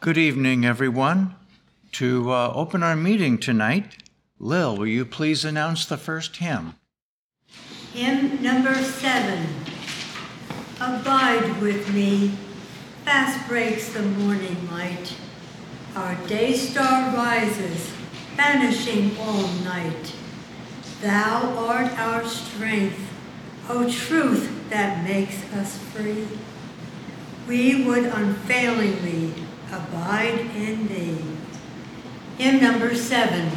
Good evening, everyone. To uh, open our meeting tonight, Lil, will you please announce the first hymn? Hymn number seven. Abide with me, fast breaks the morning light. Our day star rises, banishing all night. Thou art our strength, O truth that makes us free. We would unfailingly abide in thee. Hymn number seven.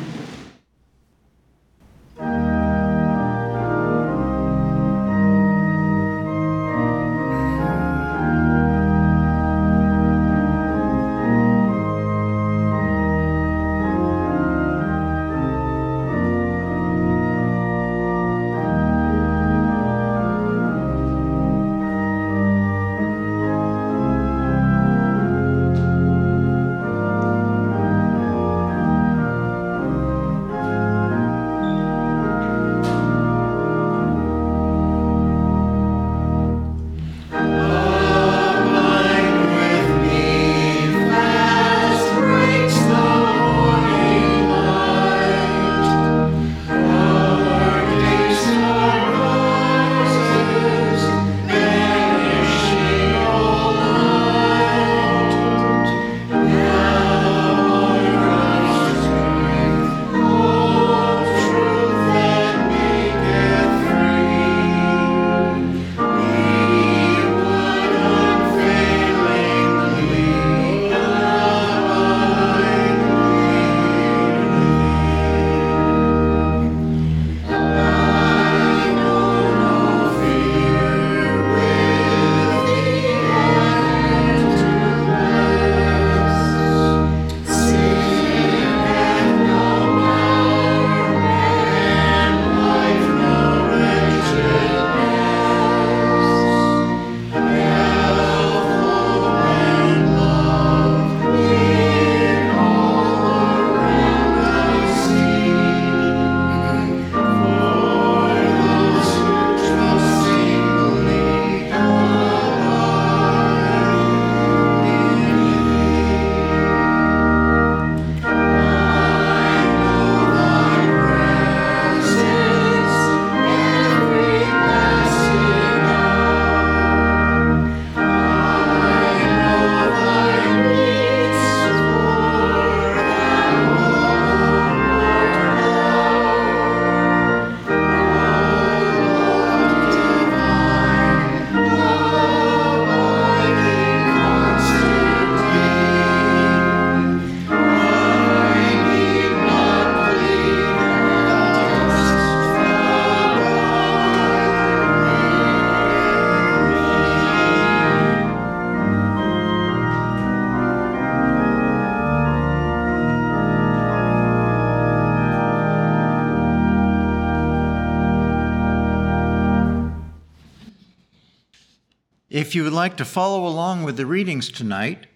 If you would like to follow along with the readings tonight,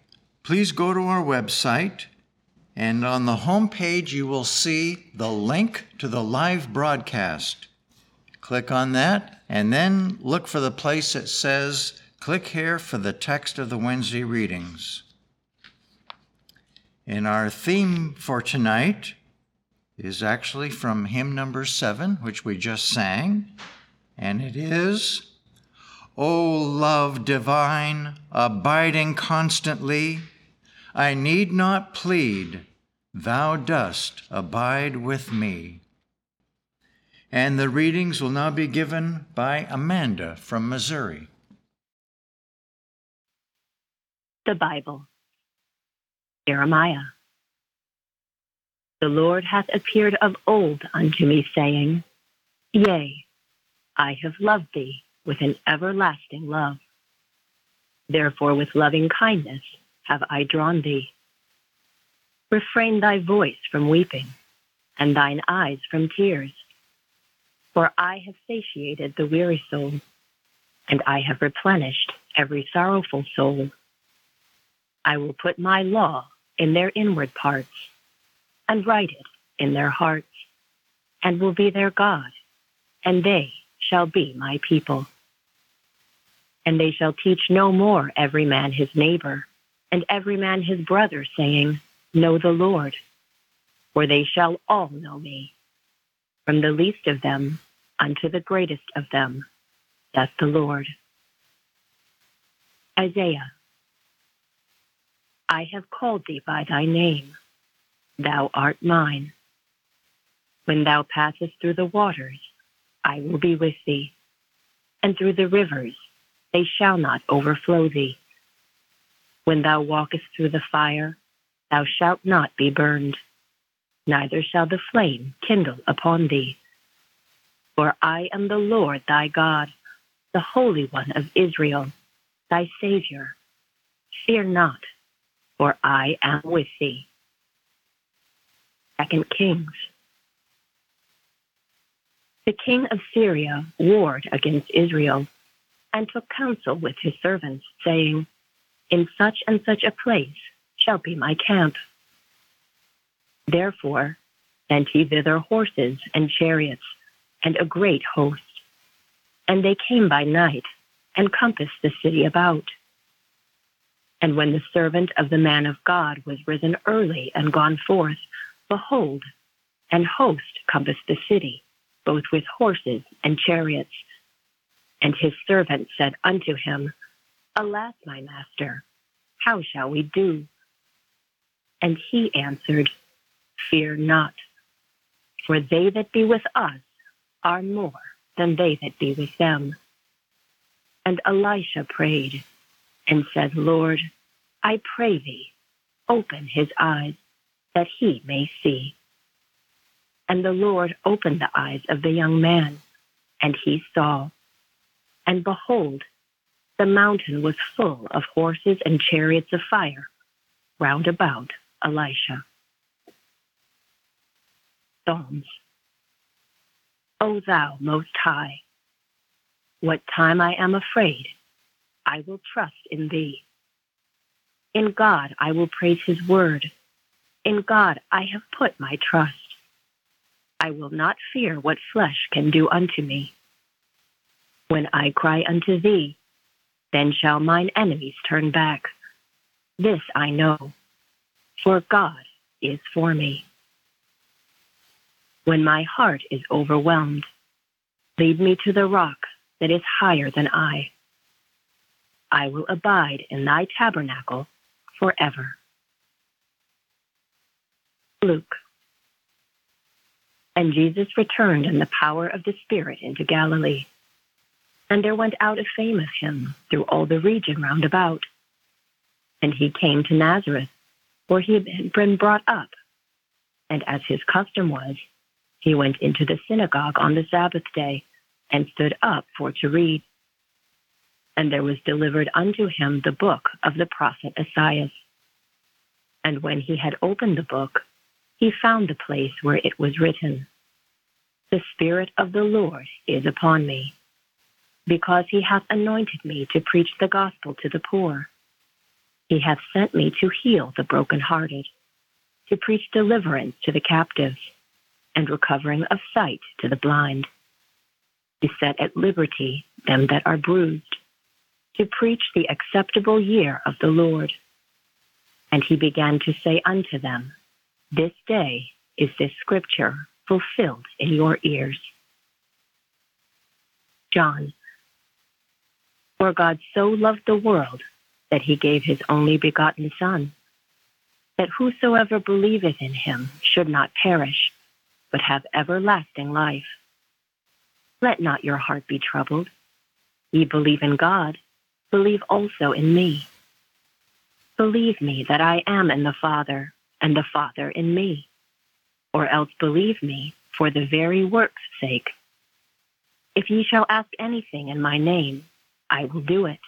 please go to our website, and on the home page you will see the link to the live broadcast. Click on that, and then look for the place that says, click here for the text of the Wednesday readings. And our theme for tonight is actually from hymn number seven, which we just sang, and it is. O love divine, abiding constantly, I need not plead, thou dost abide with me. And the readings will now be given by Amanda from Missouri. The Bible, Jeremiah. The Lord hath appeared of old unto me, saying, Yea, I have loved thee with an everlasting love. Therefore, with loving kindness have I drawn thee. Refrain thy voice from weeping, and thine eyes from tears. For I have satiated the weary soul, and I have replenished every sorrowful soul. I will put my law in their inward parts, and write it in their hearts, and will be their God, and they shall be my people and they shall teach no more every man his neighbor, and every man his brother, saying, Know the Lord, for they shall all know me, from the least of them unto the greatest of them, saith the Lord. Isaiah, I have called thee by thy name, thou art mine. When thou passest through the waters, I will be with thee, and through the rivers, they shall not overflow thee. When thou walkest through the fire, thou shalt not be burned, neither shall the flame kindle upon thee. For I am the Lord thy God, the Holy One of Israel, thy Savior. Fear not, for I am with thee. Second Kings. The king of Syria warred against Israel and took counsel with his servants, saying, in such and such a place shall be my camp. Therefore sent he thither horses and chariots and a great host. And they came by night and compassed the city about. And when the servant of the man of God was risen early and gone forth, behold, an host compassed the city, both with horses and chariots. And his servant said unto him, Alas, my master, how shall we do? And he answered, Fear not, for they that be with us are more than they that be with them. And Elisha prayed and said, Lord, I pray thee, open his eyes, that he may see. And the Lord opened the eyes of the young man, and he saw. And behold, the mountain was full of horses and chariots of fire round about Elisha. Psalms. O thou most high, what time I am afraid, I will trust in thee. In God I will praise his word. In God I have put my trust. I will not fear what flesh can do unto me. When I cry unto thee, then shall mine enemies turn back. This I know, for God is for me. When my heart is overwhelmed, lead me to the rock that is higher than I. I will abide in thy tabernacle forever. Luke. And Jesus returned in the power of the Spirit into Galilee and there went out a fame of him through all the region round about. And he came to Nazareth, where he had been brought up. And as his custom was, he went into the synagogue on the Sabbath day and stood up for to read. And there was delivered unto him the book of the prophet Esaias. And when he had opened the book, he found the place where it was written, The Spirit of the Lord is upon me because he hath anointed me to preach the gospel to the poor. He hath sent me to heal the brokenhearted, to preach deliverance to the captives, and recovering of sight to the blind, to set at liberty them that are bruised, to preach the acceptable year of the Lord. And he began to say unto them, This day is this scripture fulfilled in your ears. John for God so loved the world that he gave his only begotten Son, that whosoever believeth in him should not perish, but have everlasting life. Let not your heart be troubled. Ye believe in God, believe also in me. Believe me that I am in the Father, and the Father in me, or else believe me for the very work's sake. If ye shall ask anything in my name, I will do it.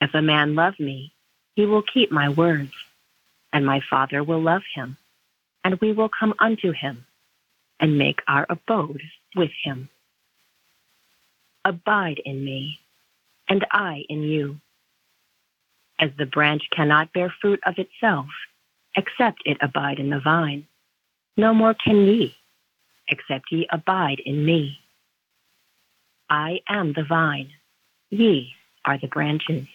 If a man love me, he will keep my words, and my Father will love him, and we will come unto him and make our abode with him. Abide in me, and I in you. As the branch cannot bear fruit of itself, except it abide in the vine, no more can ye, except ye abide in me. I am the vine Ye are the branches.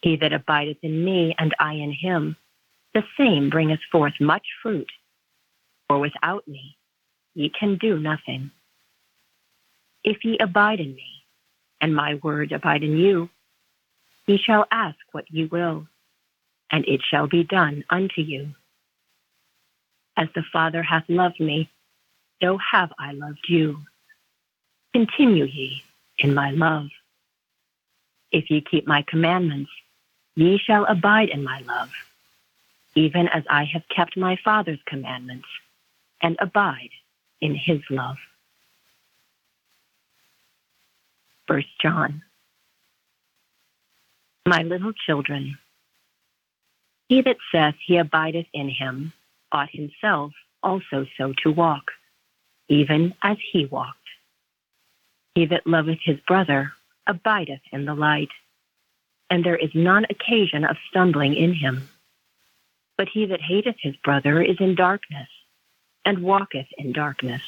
He that abideth in me, and I in him, the same bringeth forth much fruit. For without me ye can do nothing. If ye abide in me, and my word abide in you, ye shall ask what ye will, and it shall be done unto you. As the Father hath loved me, so have I loved you. Continue ye in my love. If ye keep my commandments, ye shall abide in my love, even as I have kept my Father's commandments and abide in his love. First John. My little children, he that saith he abideth in him ought himself also so to walk, even as he walked. He that loveth his brother abideth in the light, and there is none occasion of stumbling in him. But he that hateth his brother is in darkness, and walketh in darkness,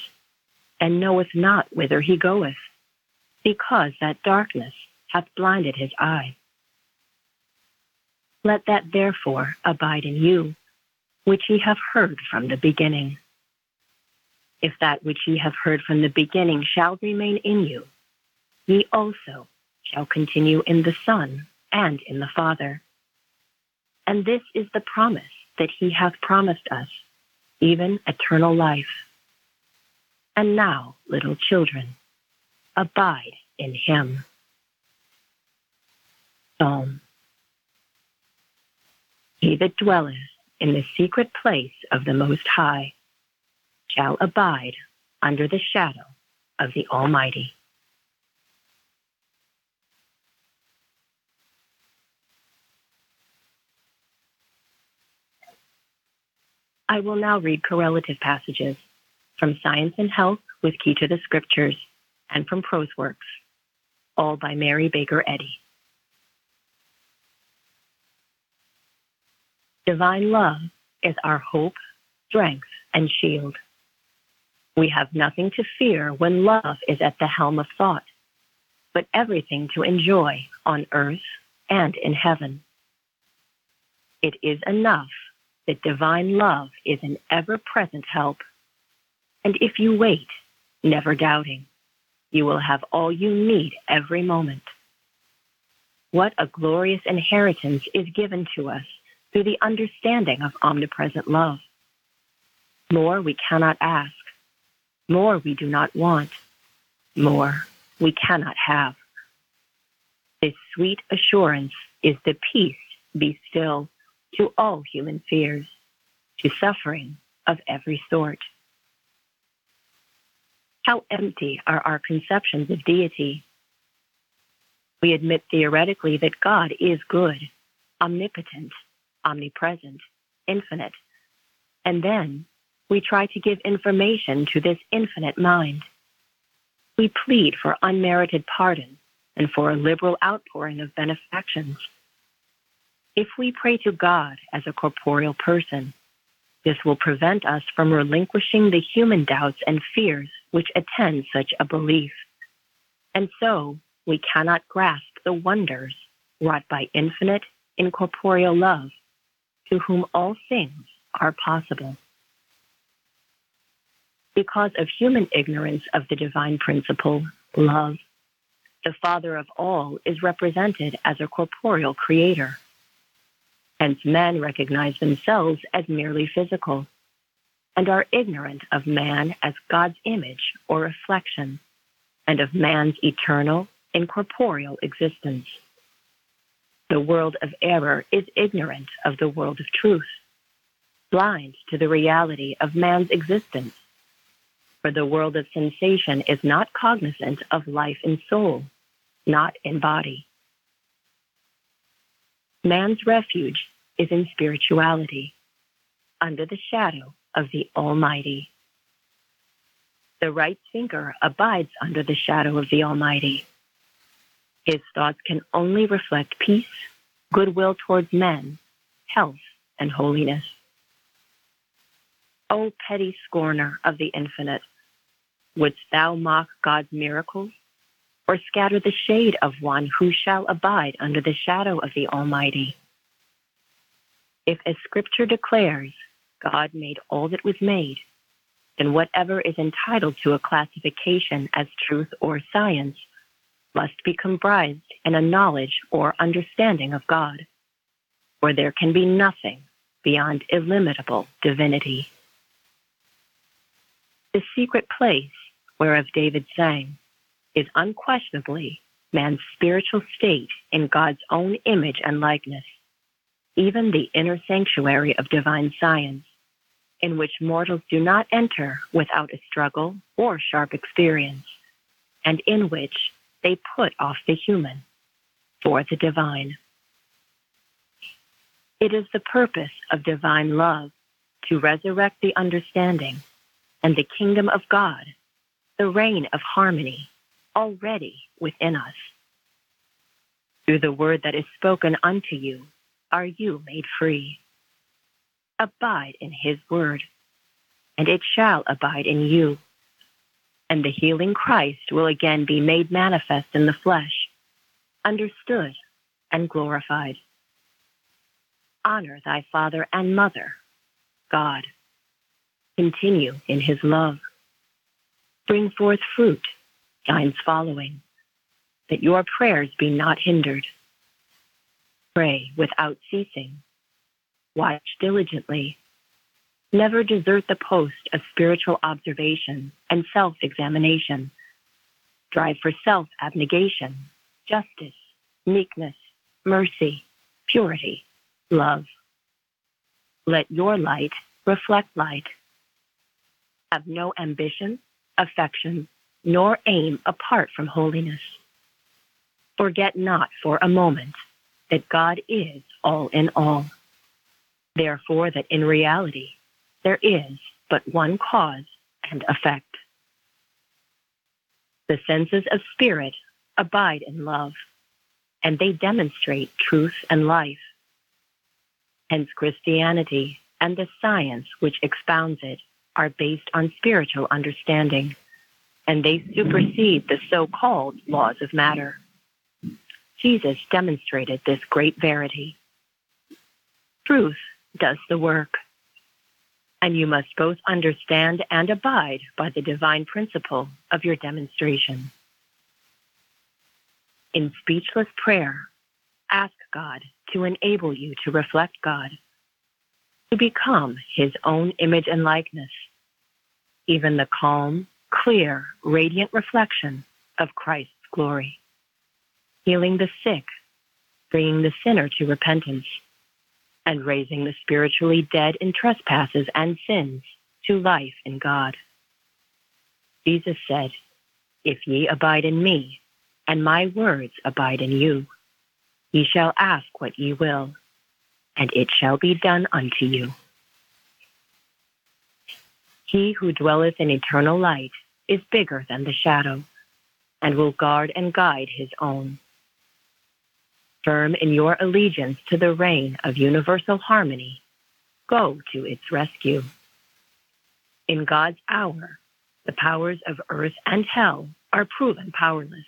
and knoweth not whither he goeth, because that darkness hath blinded his eye. Let that therefore abide in you, which ye have heard from the beginning. If that which ye have heard from the beginning shall remain in you, ye also shall continue in the Son and in the Father. And this is the promise that he hath promised us, even eternal life. And now, little children, abide in him. Psalm He that dwelleth in the secret place of the Most High shall abide under the shadow of the Almighty. I will now read correlative passages from Science and Health with Key to the Scriptures and from Prose Works, all by Mary Baker Eddy. Divine love is our hope, strength, and shield. We have nothing to fear when love is at the helm of thought, but everything to enjoy on earth and in heaven. It is enough that divine love is an ever present help. And if you wait, never doubting, you will have all you need every moment. What a glorious inheritance is given to us through the understanding of omnipresent love. More we cannot ask, more we do not want, more we cannot have. This sweet assurance is the peace, be still, to all human fears, to suffering of every sort. How empty are our conceptions of deity? We admit theoretically that God is good, omnipotent, omnipresent, infinite, and then we try to give information to this infinite mind. We plead for unmerited pardon and for a liberal outpouring of benefactions. If we pray to God as a corporeal person, this will prevent us from relinquishing the human doubts and fears which attend such a belief. And so we cannot grasp the wonders wrought by infinite, incorporeal love, to whom all things are possible. Because of human ignorance of the divine principle, love, the Father of all is represented as a corporeal creator. Hence, men recognize themselves as merely physical and are ignorant of man as God's image or reflection and of man's eternal, incorporeal existence. The world of error is ignorant of the world of truth, blind to the reality of man's existence. For the world of sensation is not cognizant of life in soul, not in body. Man's refuge is in spirituality, under the shadow of the Almighty. The right thinker abides under the shadow of the Almighty. His thoughts can only reflect peace, goodwill towards men, health, and holiness. O petty scorner of the infinite, wouldst thou mock God's miracles or scatter the shade of one who shall abide under the shadow of the Almighty. If, as Scripture declares, God made all that was made, then whatever is entitled to a classification as truth or science must be comprised in a knowledge or understanding of God, or there can be nothing beyond illimitable divinity. The secret place whereof David sang is unquestionably man's spiritual state in God's own image and likeness, even the inner sanctuary of divine science, in which mortals do not enter without a struggle or sharp experience, and in which they put off the human for the divine. It is the purpose of divine love to resurrect the understanding and the kingdom of God, the reign of harmony already within us. Through the word that is spoken unto you are you made free. Abide in his word, and it shall abide in you. And the healing Christ will again be made manifest in the flesh, understood and glorified. Honor thy father and mother, God. Continue in his love. Bring forth fruit signs following, that your prayers be not hindered. Pray without ceasing. Watch diligently. Never desert the post of spiritual observation and self examination. Strive for self abnegation, justice, meekness, mercy, purity, love. Let your light reflect light. Have no ambition, affection, nor aim apart from holiness. Forget not for a moment that God is all in all. Therefore, that in reality there is but one cause and effect. The senses of spirit abide in love, and they demonstrate truth and life. Hence, Christianity and the science which expounds it are based on spiritual understanding and they supersede the so called laws of matter. Jesus demonstrated this great verity. Truth does the work, and you must both understand and abide by the divine principle of your demonstration. In speechless prayer, ask God to enable you to reflect God, to become His own image and likeness, even the calm, clear, radiant reflection of Christ's glory, healing the sick, bringing the sinner to repentance, and raising the spiritually dead in trespasses and sins to life in God. Jesus said, If ye abide in me, and my words abide in you, ye shall ask what ye will, and it shall be done unto you. He who dwelleth in eternal light is bigger than the shadow and will guard and guide his own. Firm in your allegiance to the reign of universal harmony, go to its rescue. In God's hour, the powers of earth and hell are proven powerless.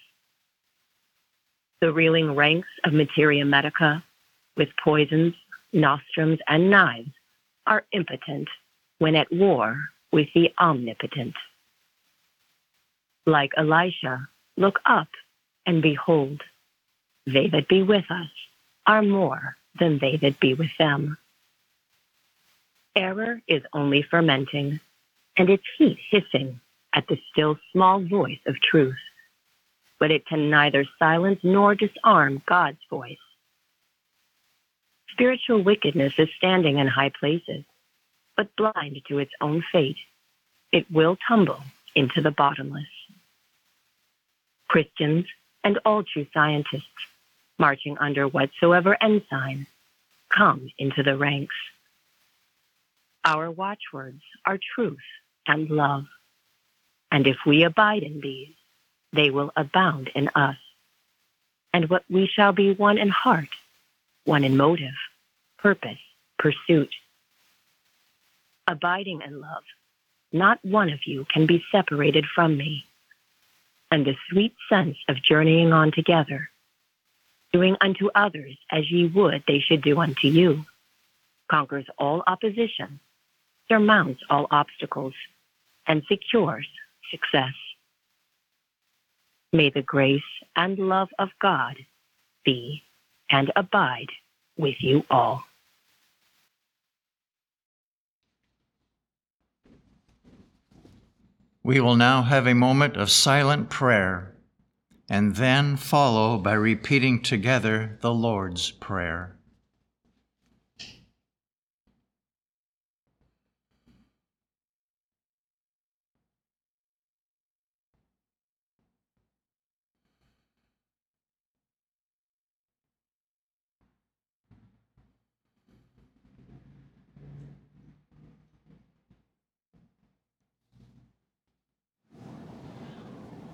The reeling ranks of materia medica, with poisons, nostrums, and knives, are impotent when at war with the omnipotent. Like Elisha, look up and behold, they that be with us are more than they that be with them. Error is only fermenting, and its heat hissing at the still small voice of truth, but it can neither silence nor disarm God's voice. Spiritual wickedness is standing in high places, but blind to its own fate, it will tumble into the bottomless. Christians and all true scientists, marching under whatsoever ensign, come into the ranks. Our watchwords are truth and love, and if we abide in these, they will abound in us. And what we shall be one in heart, one in motive, purpose, pursuit. Abiding in love, not one of you can be separated from me and the sweet sense of journeying on together, doing unto others as ye would they should do unto you, conquers all opposition, surmounts all obstacles, and secures success. May the grace and love of God be and abide with you all. We will now have a moment of silent prayer and then follow by repeating together the Lord's Prayer.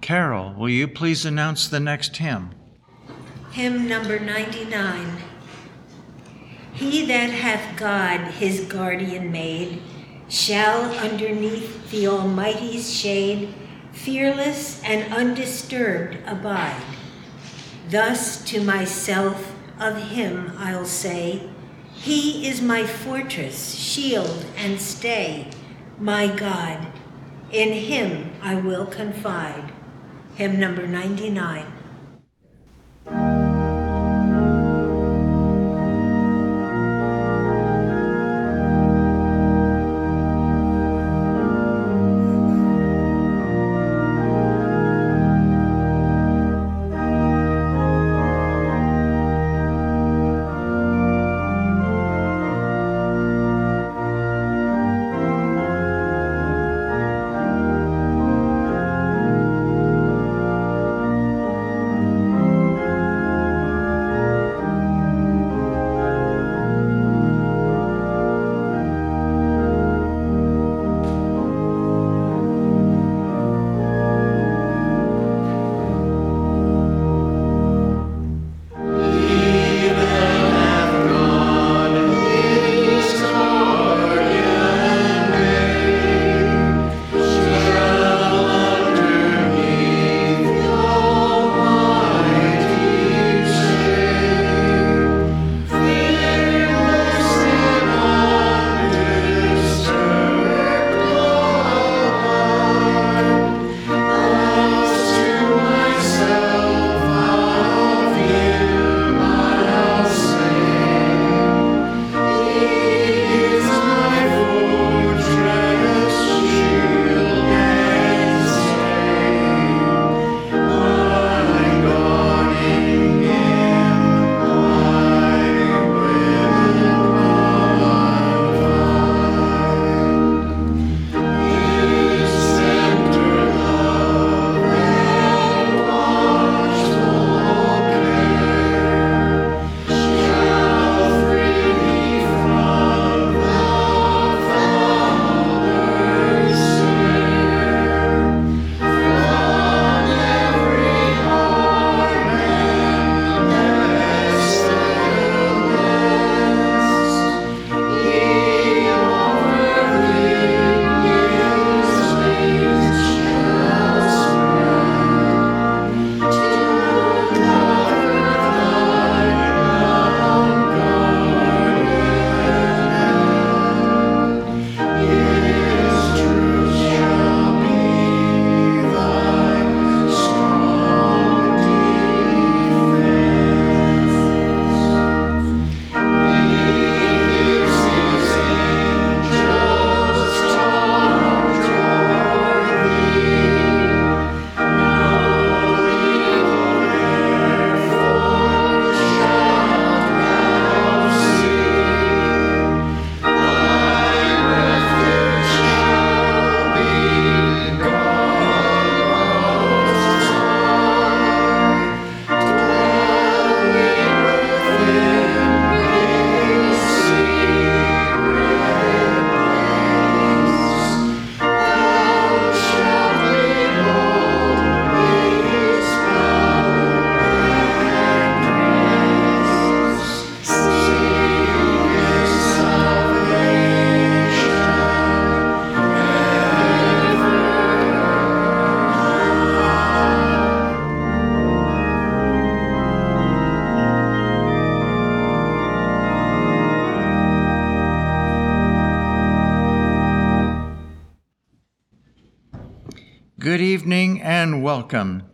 Carol, will you please announce the next hymn? Hymn number 99. He that hath God his guardian made shall underneath the Almighty's shade fearless and undisturbed abide. Thus to myself of him I'll say, He is my fortress, shield, and stay, my God. In him I will confide. Hymn number 99.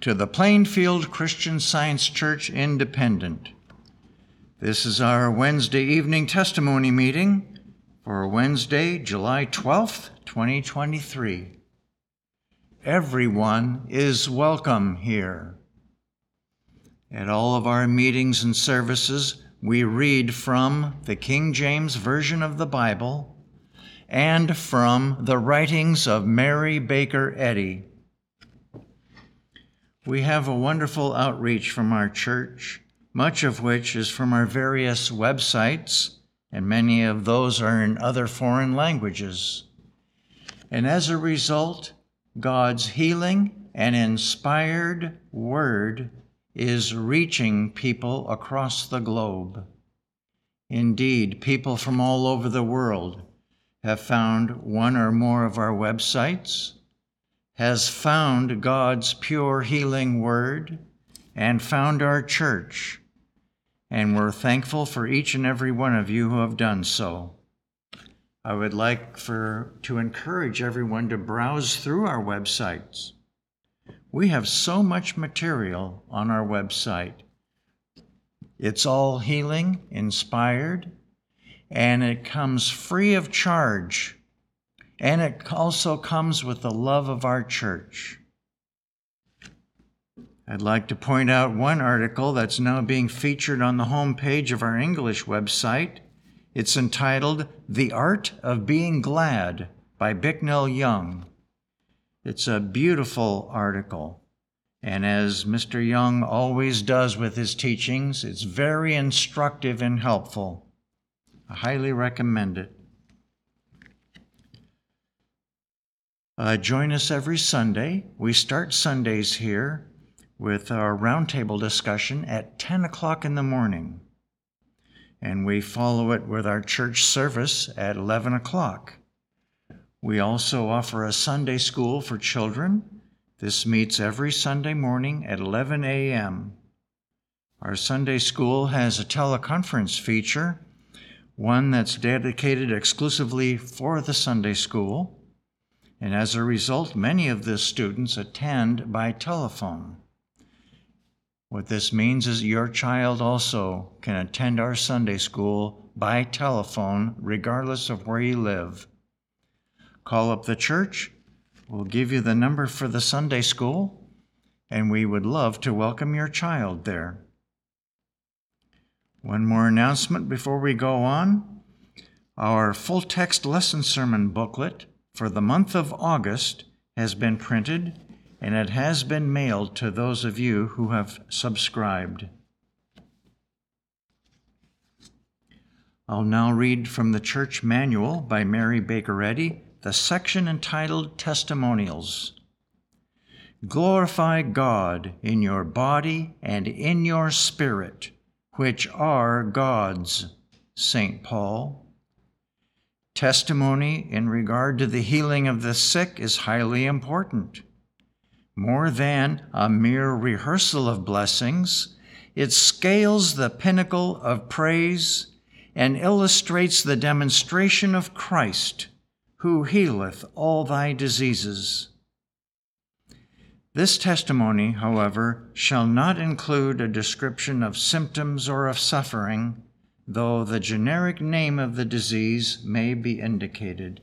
To the Plainfield Christian Science Church Independent. This is our Wednesday evening testimony meeting for Wednesday, July 12th, 2023. Everyone is welcome here. At all of our meetings and services, we read from the King James Version of the Bible and from the writings of Mary Baker Eddy. We have a wonderful outreach from our church much of which is from our various websites, and many of those are in other foreign languages. And as a result, God's healing and inspired word is reaching people across the globe. Indeed, people from all over the world have found one or more of our websites, has found God's pure healing word, and found our church and we're thankful for each and every one of you who have done so. I would like for to encourage everyone to browse through our websites. We have so much material on our website. It's all healing, inspired, and it comes free of charge. And it also comes with the love of our church. I'd like to point out one article that's now being featured on the home page of our English website. It's entitled The Art of Being Glad by Bicknell Young. It's a beautiful article. And as Mr. Young always does with his teachings, it's very instructive and helpful. I highly recommend it. Uh, join us every Sunday. We start Sundays here with our roundtable discussion at 10 o'clock in the morning. And we follow it with our church service at 11 o'clock. We also offer a Sunday school for children. This meets every Sunday morning at 11 a.m. Our Sunday school has a teleconference feature, one that's dedicated exclusively for the Sunday school. And as a result, many of the students attend by telephone. What this means is your child also can attend our Sunday school by telephone, regardless of where you live. Call up the church, we'll give you the number for the Sunday school, and we would love to welcome your child there. One more announcement before we go on. Our full text lesson sermon booklet for the month of August has been printed and it has been mailed to those of you who have subscribed. I'll now read from the Church Manual by Mary Baker Eddy, the section entitled Testimonials. Glorify God in your body and in your spirit, which are God's. St. Paul. Testimony in regard to the healing of the sick is highly important. More than a mere rehearsal of blessings, it scales the pinnacle of praise and illustrates the demonstration of Christ, who healeth all thy diseases. This testimony, however, shall not include a description of symptoms or of suffering, though the generic name of the disease may be indicated.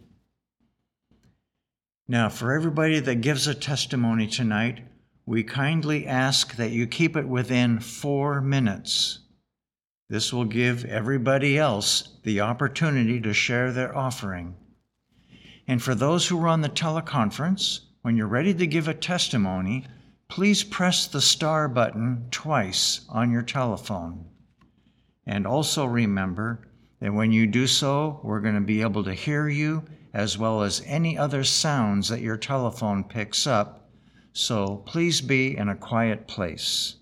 Now, for everybody that gives a testimony tonight, we kindly ask that you keep it within four minutes. This will give everybody else the opportunity to share their offering. And for those who are on the teleconference, when you're ready to give a testimony, please press the star button twice on your telephone. And also remember that when you do so, we're going to be able to hear you as well as any other sounds that your telephone picks up, so please be in a quiet place.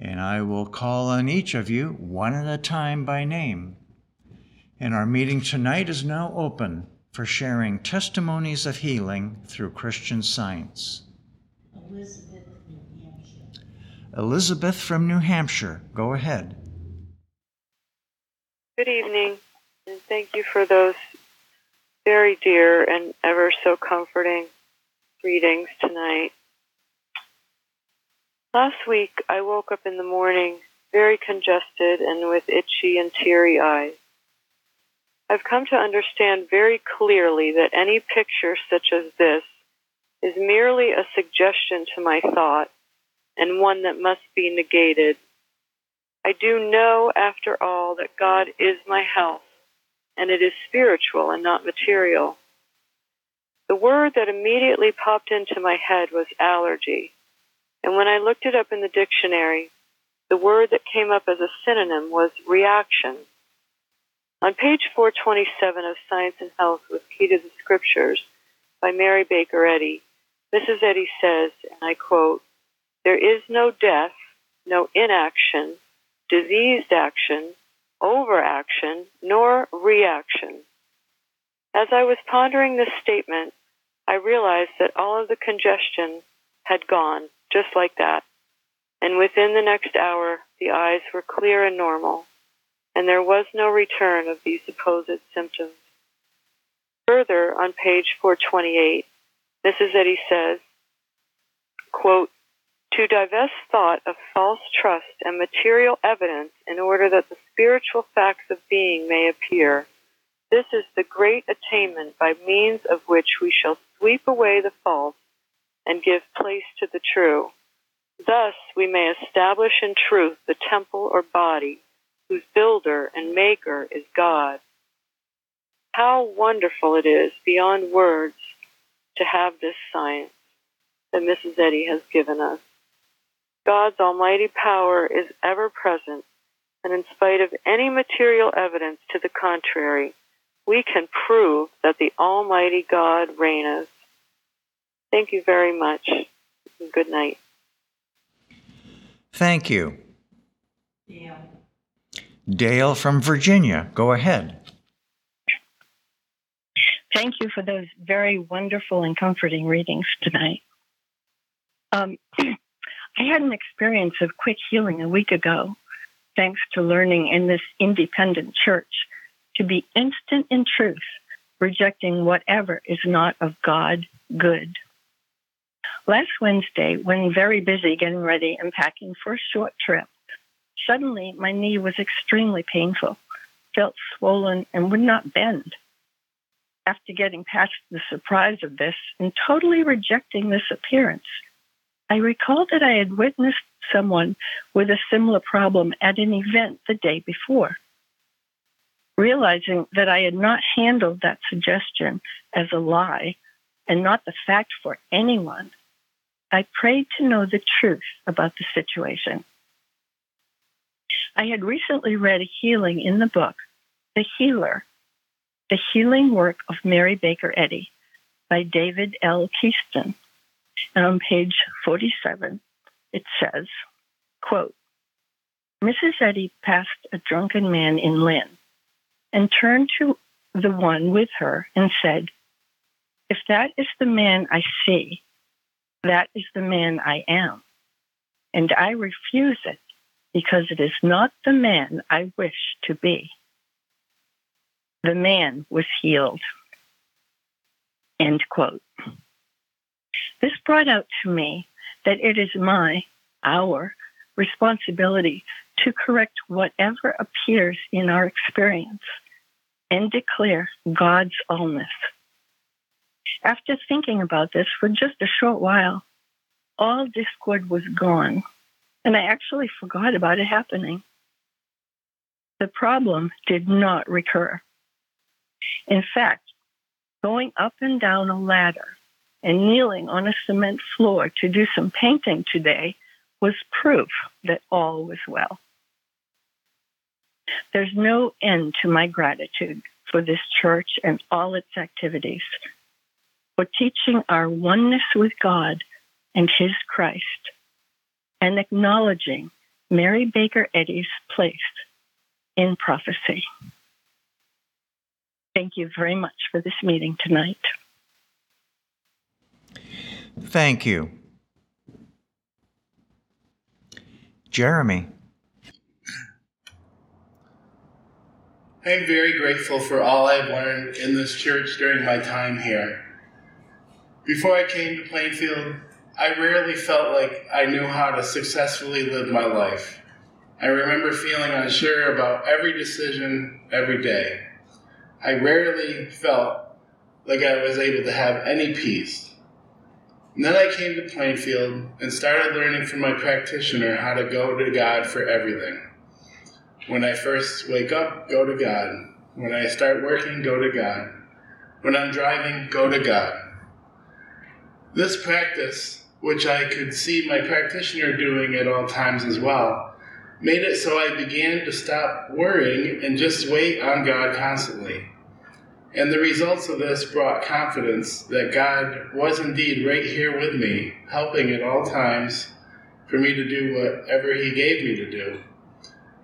And I will call on each of you one at a time by name. And our meeting tonight is now open for sharing testimonies of healing through Christian science. Elizabeth, from New Hampshire. Elizabeth from New Hampshire, go ahead. Good evening, and thank you for those very dear and ever so comforting readings tonight. Last week, I woke up in the morning very congested and with itchy and teary eyes. I've come to understand very clearly that any picture such as this is merely a suggestion to my thought and one that must be negated. I do know, after all, that God is my health, and it is spiritual and not material. The word that immediately popped into my head was allergy, and when I looked it up in the dictionary, the word that came up as a synonym was reaction. On page 427 of Science and Health with Key to the Scriptures by Mary Baker Eddy, Mrs. Eddy says, and I quote, There is no death, no inaction, diseased action, overaction, nor reaction. As I was pondering this statement, I realized that all of the congestion had gone, just like that. And within the next hour, the eyes were clear and normal, and there was no return of these supposed symptoms. Further, on page 428, Mrs. Eddy says, quote, to divest thought of false trust and material evidence in order that the spiritual facts of being may appear. This is the great attainment by means of which we shall sweep away the false and give place to the true. Thus we may establish in truth the temple or body whose builder and maker is God. How wonderful it is beyond words to have this science that Mrs. Eddy has given us. God's almighty power is ever present, and in spite of any material evidence to the contrary, we can prove that the Almighty God reigneth. Thank you very much. Good night. Thank you. Dale. Dale from Virginia. Go ahead. Thank you for those very wonderful and comforting readings tonight. Um, I had an experience of quick healing a week ago, thanks to learning in this independent church to be instant in truth, rejecting whatever is not of God good. Last Wednesday, when very busy getting ready and packing for a short trip, suddenly my knee was extremely painful, felt swollen, and would not bend. After getting past the surprise of this and totally rejecting this appearance, I recalled that I had witnessed someone with a similar problem at an event the day before. Realizing that I had not handled that suggestion as a lie and not the fact for anyone, I prayed to know the truth about the situation. I had recently read a healing in the book, The Healer, The Healing Work of Mary Baker Eddy by David L. Keyston. And on page 47, it says, quote, Mrs. Eddy passed a drunken man in Lynn and turned to the one with her and said, If that is the man I see, that is the man I am. And I refuse it because it is not the man I wish to be. The man was healed. End quote. This brought out to me that it is my, our, responsibility to correct whatever appears in our experience and declare God's allness. After thinking about this for just a short while, all discord was gone, and I actually forgot about it happening. The problem did not recur. In fact, going up and down a ladder and kneeling on a cement floor to do some painting today was proof that all was well. There's no end to my gratitude for this church and all its activities, for teaching our oneness with God and His Christ, and acknowledging Mary Baker Eddy's place in prophecy. Thank you very much for this meeting tonight. Thank you. Jeremy. I'm very grateful for all I've learned in this church during my time here. Before I came to Plainfield, I rarely felt like I knew how to successfully live my life. I remember feeling unsure about every decision every day. I rarely felt like I was able to have any peace. And then I came to Plainfield and started learning from my practitioner how to go to God for everything. When I first wake up, go to God. When I start working, go to God. When I'm driving, go to God. This practice, which I could see my practitioner doing at all times as well, made it so I began to stop worrying and just wait on God constantly. And the results of this brought confidence that God was indeed right here with me, helping at all times for me to do whatever He gave me to do.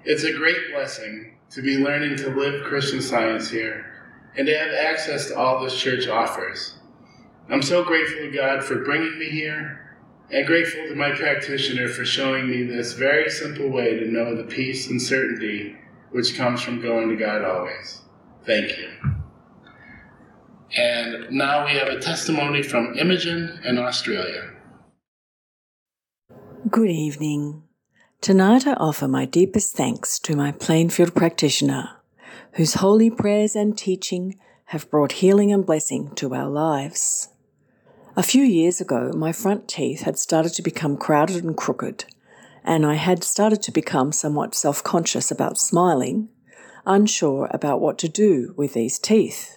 It's a great blessing to be learning to live Christian science here and to have access to all this church offers. I'm so grateful to God for bringing me here and grateful to my practitioner for showing me this very simple way to know the peace and certainty which comes from going to God always. Thank you. And now we have a testimony from Imogen in Australia. Good evening. Tonight I offer my deepest thanks to my Plainfield practitioner, whose holy prayers and teaching have brought healing and blessing to our lives. A few years ago, my front teeth had started to become crowded and crooked, and I had started to become somewhat self conscious about smiling, unsure about what to do with these teeth.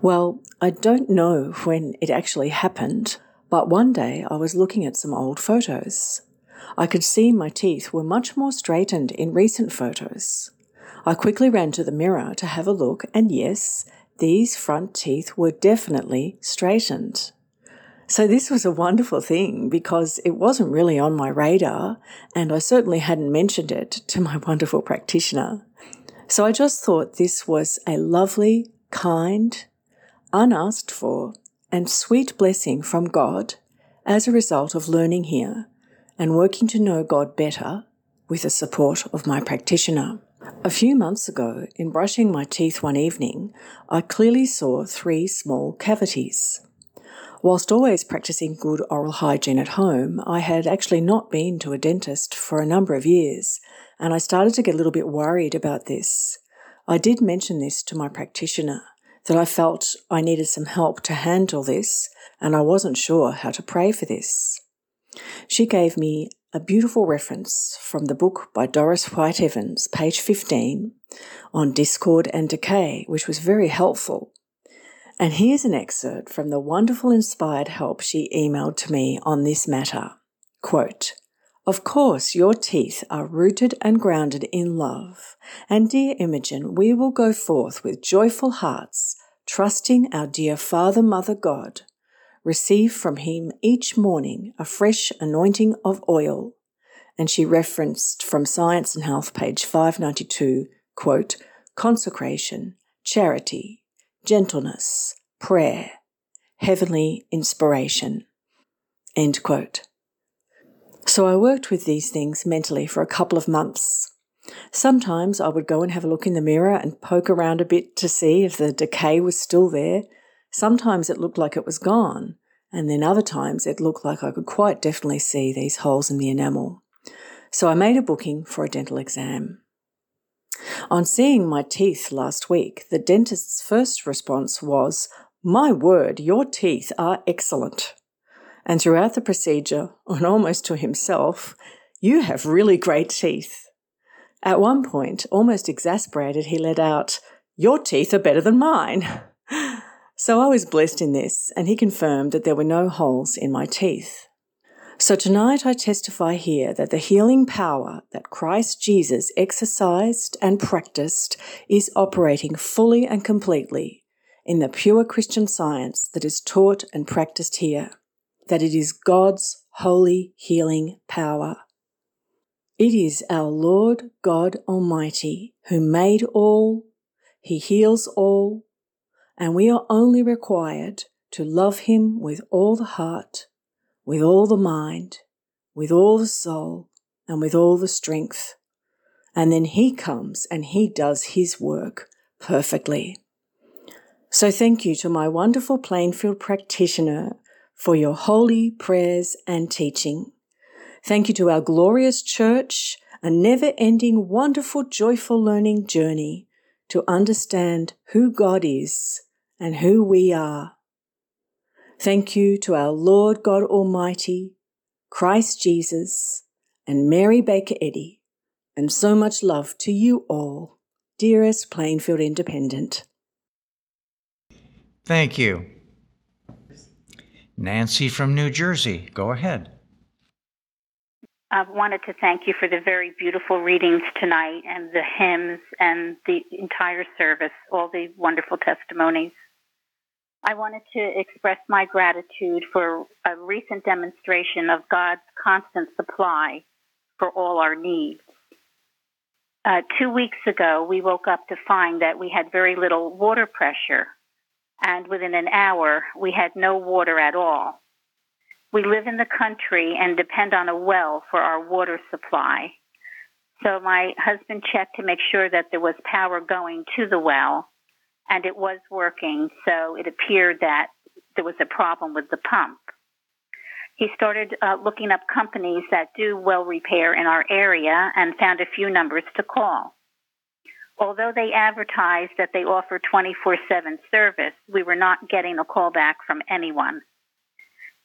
Well, I don't know when it actually happened, but one day I was looking at some old photos. I could see my teeth were much more straightened in recent photos. I quickly ran to the mirror to have a look, and yes, these front teeth were definitely straightened. So, this was a wonderful thing because it wasn't really on my radar, and I certainly hadn't mentioned it to my wonderful practitioner. So, I just thought this was a lovely, kind, unasked for, and sweet blessing from God as a result of learning here and working to know God better with the support of my practitioner. A few months ago, in brushing my teeth one evening, I clearly saw three small cavities. Whilst always practicing good oral hygiene at home, I had actually not been to a dentist for a number of years, and I started to get a little bit worried about this. I did mention this to my practitioner, that I felt I needed some help to handle this, and I wasn't sure how to pray for this. She gave me a beautiful reference from the book by Doris White Evans, page 15, on discord and decay, which was very helpful. And here's an excerpt from the wonderful inspired help she emailed to me on this matter. Quote, of course, your teeth are rooted and grounded in love. And dear Imogen, we will go forth with joyful hearts, trusting our dear Father, Mother God. Receive from him each morning a fresh anointing of oil. And she referenced from Science and Health, page 592, quote, consecration, charity, gentleness, prayer, heavenly inspiration, end quote. So I worked with these things mentally for a couple of months. Sometimes I would go and have a look in the mirror and poke around a bit to see if the decay was still there. Sometimes it looked like it was gone, and then other times it looked like I could quite definitely see these holes in the enamel. So I made a booking for a dental exam. On seeing my teeth last week, the dentist's first response was, My word, your teeth are excellent and throughout the procedure, and almost to himself, you have really great teeth. At one point, almost exasperated, he let out, Your teeth are better than mine. So I was blessed in this, and he confirmed that there were no holes in my teeth. So tonight I testify here that the healing power that Christ Jesus exercised and practiced is operating fully and completely in the pure Christian science that is taught and practiced here that it is God's holy healing power. It is our Lord God Almighty who made all, He heals all, and we are only required to love Him with all the heart, with all the mind, with all the soul, and with all the strength. And then He comes and He does His work perfectly. So thank you to my wonderful Plainfield practitioner for your holy prayers and teaching. Thank you to our glorious church, a never ending, wonderful, joyful learning journey to understand who God is and who we are. Thank you to our Lord God Almighty, Christ Jesus, and Mary Baker Eddy, and so much love to you all, dearest Plainfield Independent. Thank you. Nancy from New Jersey, go ahead. I wanted to thank you for the very beautiful readings tonight and the hymns and the entire service, all the wonderful testimonies. I wanted to express my gratitude for a recent demonstration of God's constant supply for all our needs. Uh, two weeks ago, we woke up to find that we had very little water pressure, and within an hour, we had no water at all. We live in the country and depend on a well for our water supply. So my husband checked to make sure that there was power going to the well, and it was working. So it appeared that there was a problem with the pump. He started uh, looking up companies that do well repair in our area and found a few numbers to call. Although they advertised that they offer 24 7 service, we were not getting a call back from anyone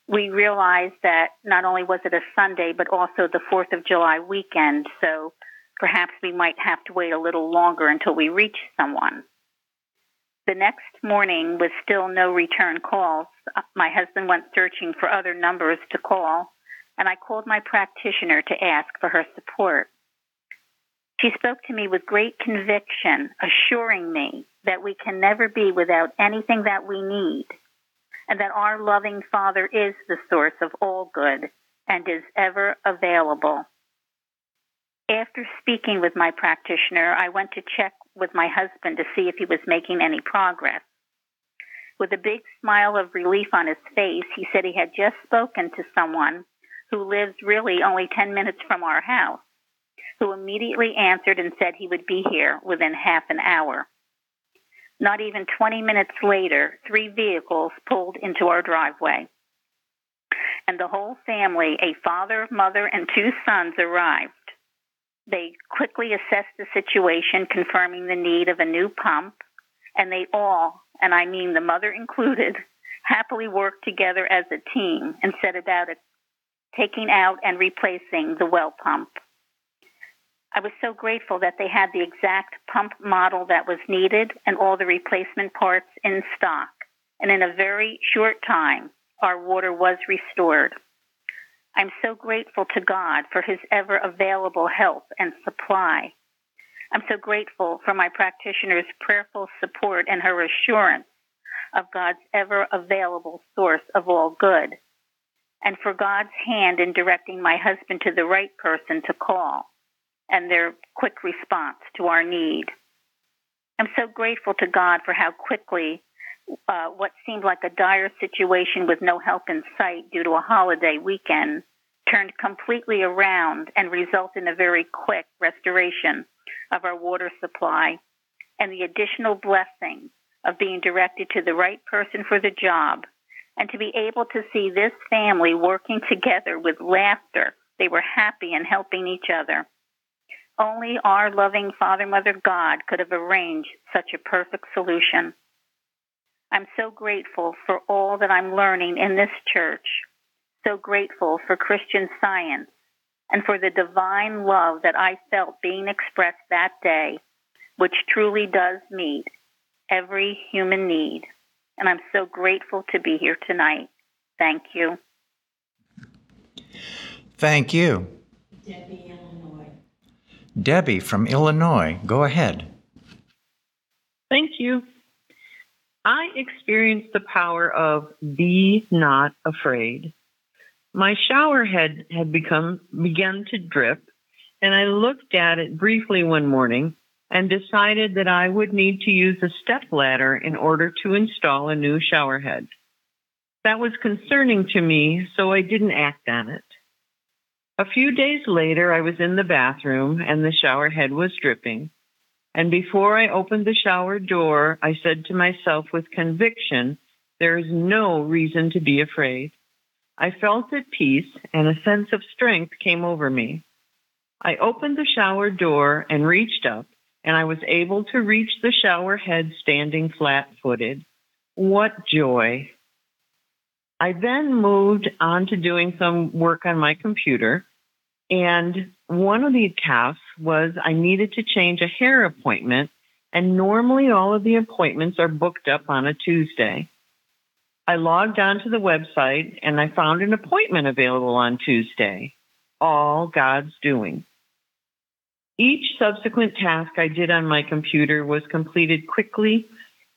we realized that not only was it a Sunday, but also the 4th of July weekend, so perhaps we might have to wait a little longer until we reach someone. The next morning, with still no return calls, my husband went searching for other numbers to call, and I called my practitioner to ask for her support. She spoke to me with great conviction, assuring me that we can never be without anything that we need and that our loving Father is the source of all good and is ever available. After speaking with my practitioner, I went to check with my husband to see if he was making any progress. With a big smile of relief on his face, he said he had just spoken to someone who lives really only 10 minutes from our house, who immediately answered and said he would be here within half an hour. Not even 20 minutes later, three vehicles pulled into our driveway. And the whole family, a father, mother, and two sons, arrived. They quickly assessed the situation, confirming the need of a new pump, and they all, and I mean the mother included, happily worked together as a team and set about it, taking out and replacing the well pump. I was so grateful that they had the exact pump model that was needed and all the replacement parts in stock. And in a very short time, our water was restored. I'm so grateful to God for his ever available help and supply. I'm so grateful for my practitioner's prayerful support and her assurance of God's ever available source of all good, and for God's hand in directing my husband to the right person to call and their quick response to our need. I'm so grateful to God for how quickly uh, what seemed like a dire situation with no help in sight due to a holiday weekend turned completely around and resulted in a very quick restoration of our water supply and the additional blessing of being directed to the right person for the job and to be able to see this family working together with laughter. They were happy and helping each other. Only our loving Father, Mother, God could have arranged such a perfect solution. I'm so grateful for all that I'm learning in this church, so grateful for Christian science, and for the divine love that I felt being expressed that day, which truly does meet every human need. And I'm so grateful to be here tonight. Thank you. Thank you. Debbie. Debbie from Illinois, go ahead. Thank you. I experienced the power of be not afraid. My shower head had become begun to drip, and I looked at it briefly one morning and decided that I would need to use a step ladder in order to install a new shower head. That was concerning to me, so I didn't act on it. A few days later, I was in the bathroom and the shower head was dripping. And before I opened the shower door, I said to myself with conviction, there is no reason to be afraid. I felt at peace and a sense of strength came over me. I opened the shower door and reached up, and I was able to reach the shower head standing flat footed. What joy! I then moved on to doing some work on my computer, and one of the tasks was I needed to change a hair appointment, and normally all of the appointments are booked up on a Tuesday. I logged onto the website and I found an appointment available on Tuesday. All God's doing. Each subsequent task I did on my computer was completed quickly,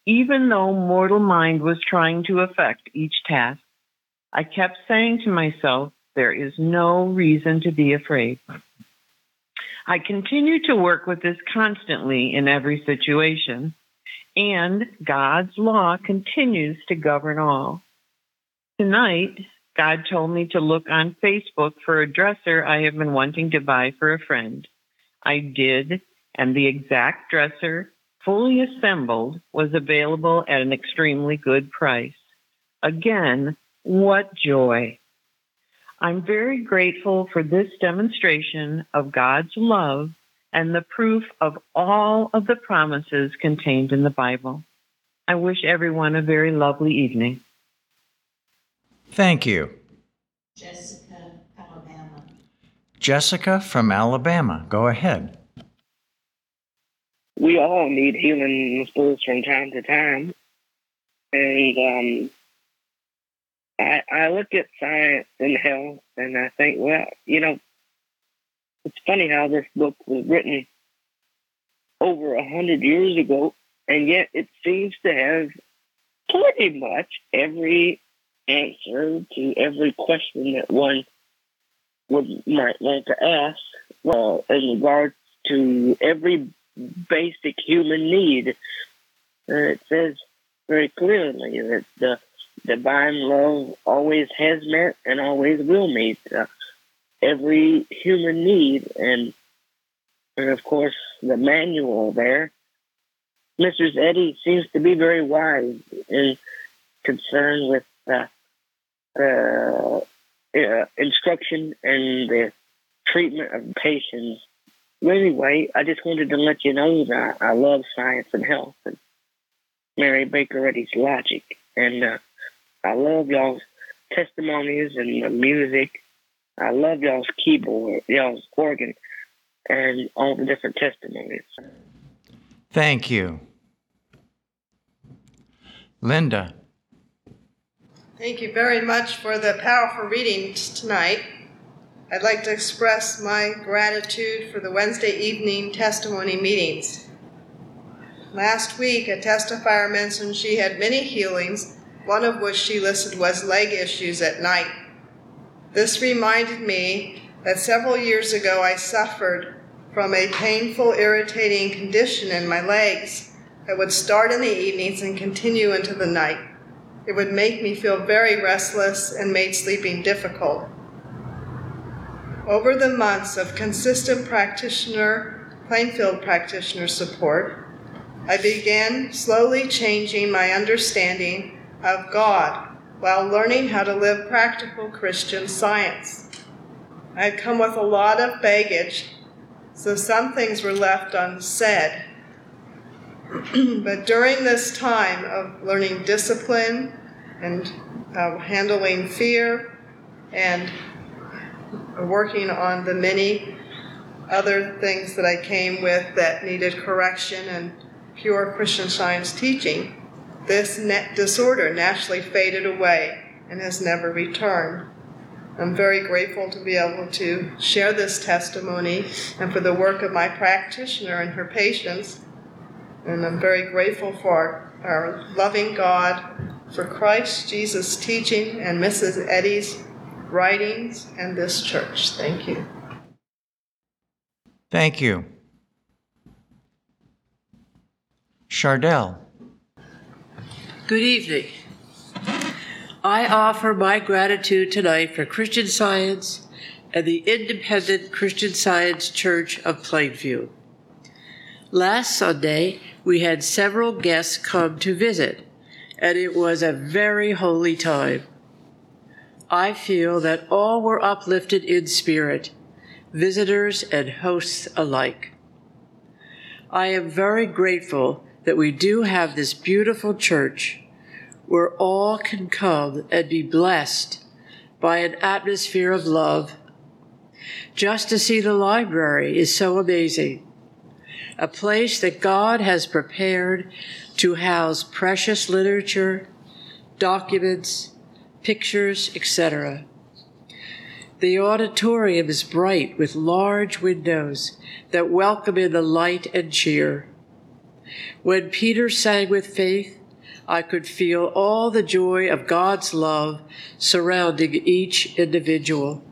even though mortal mind was trying to affect each task. I kept saying to myself, there is no reason to be afraid. I continue to work with this constantly in every situation, and God's law continues to govern all. Tonight, God told me to look on Facebook for a dresser I have been wanting to buy for a friend. I did, and the exact dresser, fully assembled, was available at an extremely good price. Again, what joy! I'm very grateful for this demonstration of God's love and the proof of all of the promises contained in the Bible. I wish everyone a very lovely evening. Thank you. Jessica, Alabama. Jessica from Alabama, go ahead. We all need healing in schools from time to time. And um, I, I look at science and health and I think, well, you know, it's funny how this book was written over a hundred years ago, and yet it seems to have pretty much every answer to every question that one would might want to ask. Well, in regards to every basic human need, it says very clearly that the divine love always has met and always will meet uh, every human need. And, and of course, the manual there. Mrs. Eddy seems to be very wise in concern with uh, uh, instruction and the treatment of patients. Anyway, I just wanted to let you know that I love science and health and Mary Baker Eddy's logic. And uh, I love y'all's testimonies and the music. I love y'all's keyboard, y'all's organ, and all the different testimonies. Thank you. Linda. Thank you very much for the powerful readings tonight. I'd like to express my gratitude for the Wednesday evening testimony meetings. Last week, a testifier mentioned she had many healings one of which she listed was leg issues at night. This reminded me that several years ago I suffered from a painful, irritating condition in my legs that would start in the evenings and continue into the night. It would make me feel very restless and made sleeping difficult. Over the months of consistent practitioner, Plainfield practitioner support, I began slowly changing my understanding of God while learning how to live practical Christian science. I had come with a lot of baggage, so some things were left unsaid. but during this time of learning discipline and uh, handling fear and working on the many other things that I came with that needed correction and pure Christian science teaching, this disorder naturally faded away and has never returned. I'm very grateful to be able to share this testimony and for the work of my practitioner and her patients. And I'm very grateful for our loving God, for Christ Jesus' teaching and Mrs. Eddy's writings and this church. Thank you. Thank you. Chardell. Good evening. I offer my gratitude tonight for Christian Science and the Independent Christian Science Church of Plainfield. Last Sunday, we had several guests come to visit, and it was a very holy time. I feel that all were uplifted in spirit, visitors and hosts alike. I am very grateful that we do have this beautiful church where all can come and be blessed by an atmosphere of love. Just to see the library is so amazing. A place that God has prepared to house precious literature, documents, pictures, etc. The auditorium is bright with large windows that welcome in the light and cheer. When Peter sang with faith, I could feel all the joy of God's love surrounding each individual.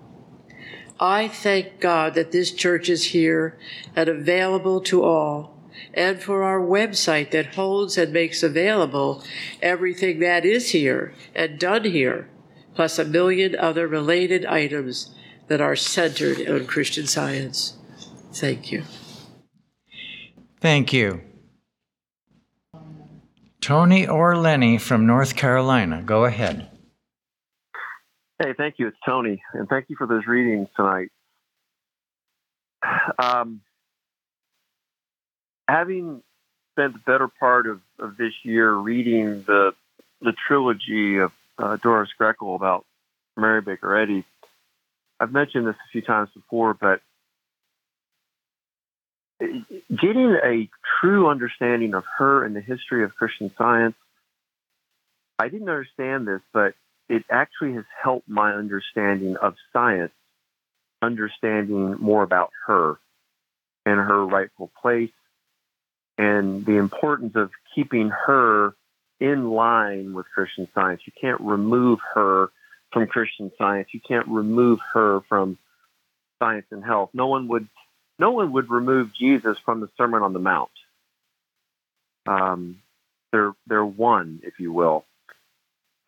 I thank God that this church is here and available to all, and for our website that holds and makes available everything that is here and done here, plus a million other related items that are centered on Christian science. Thank you. Thank you. Tony or Lenny from North Carolina, go ahead. Hey, thank you. It's Tony, and thank you for those readings tonight. Um, having spent the better part of, of this year reading the the trilogy of uh, Doris Grekel about Mary Baker Eddy, I've mentioned this a few times before, but getting a true understanding of her and the history of Christian science, I didn't understand this, but it actually has helped my understanding of science, understanding more about her and her rightful place and the importance of keeping her in line with Christian science. You can't remove her from Christian science. You can't remove her from science and health. No one would no one would remove Jesus from the Sermon on the Mount. Um, they're they're one, if you will.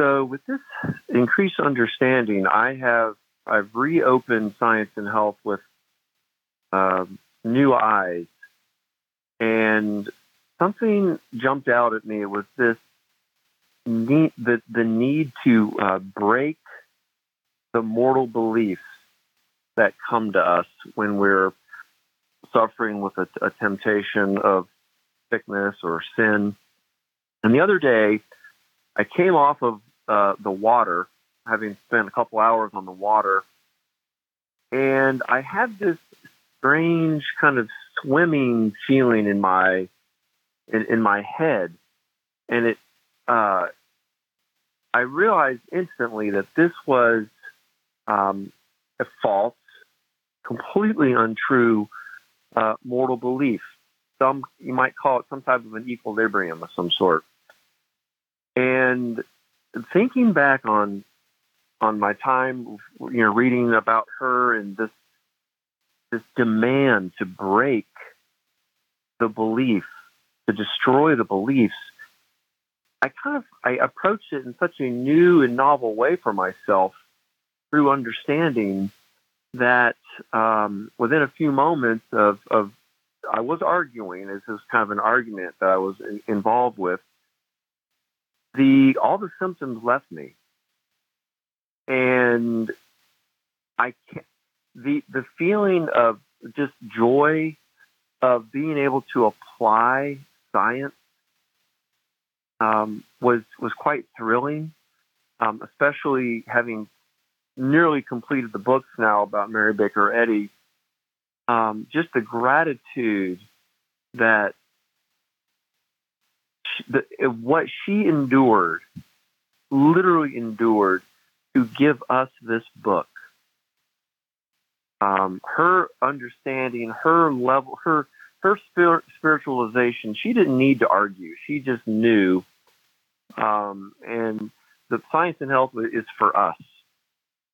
So with this increased understanding, I have I've reopened science and health with uh, new eyes, and something jumped out at me It was this need the the need to uh, break the mortal beliefs that come to us when we're suffering with a, a temptation of sickness or sin. And the other day, I came off of uh, the water, having spent a couple hours on the water, and I had this strange kind of swimming feeling in my in, in my head, and it uh, I realized instantly that this was um, a false, completely untrue uh, mortal belief. Some you might call it some type of an equilibrium of some sort. And thinking back on on my time, you know, reading about her and this this demand to break the belief, to destroy the beliefs, I kind of I approached it in such a new and novel way for myself through understanding that um, within a few moments of, of I was arguing, this is kind of an argument that I was in, involved with. The all the symptoms left me, and I can't, the the feeling of just joy of being able to apply science um, was was quite thrilling, um, especially having nearly completed the books now about Mary Baker Eddy. Um, just the gratitude that she, the, what she endured, literally endured, to give us this book. Um, her understanding, her level, her her spir- spiritualization. She didn't need to argue. She just knew. Um, and the science and health is for us.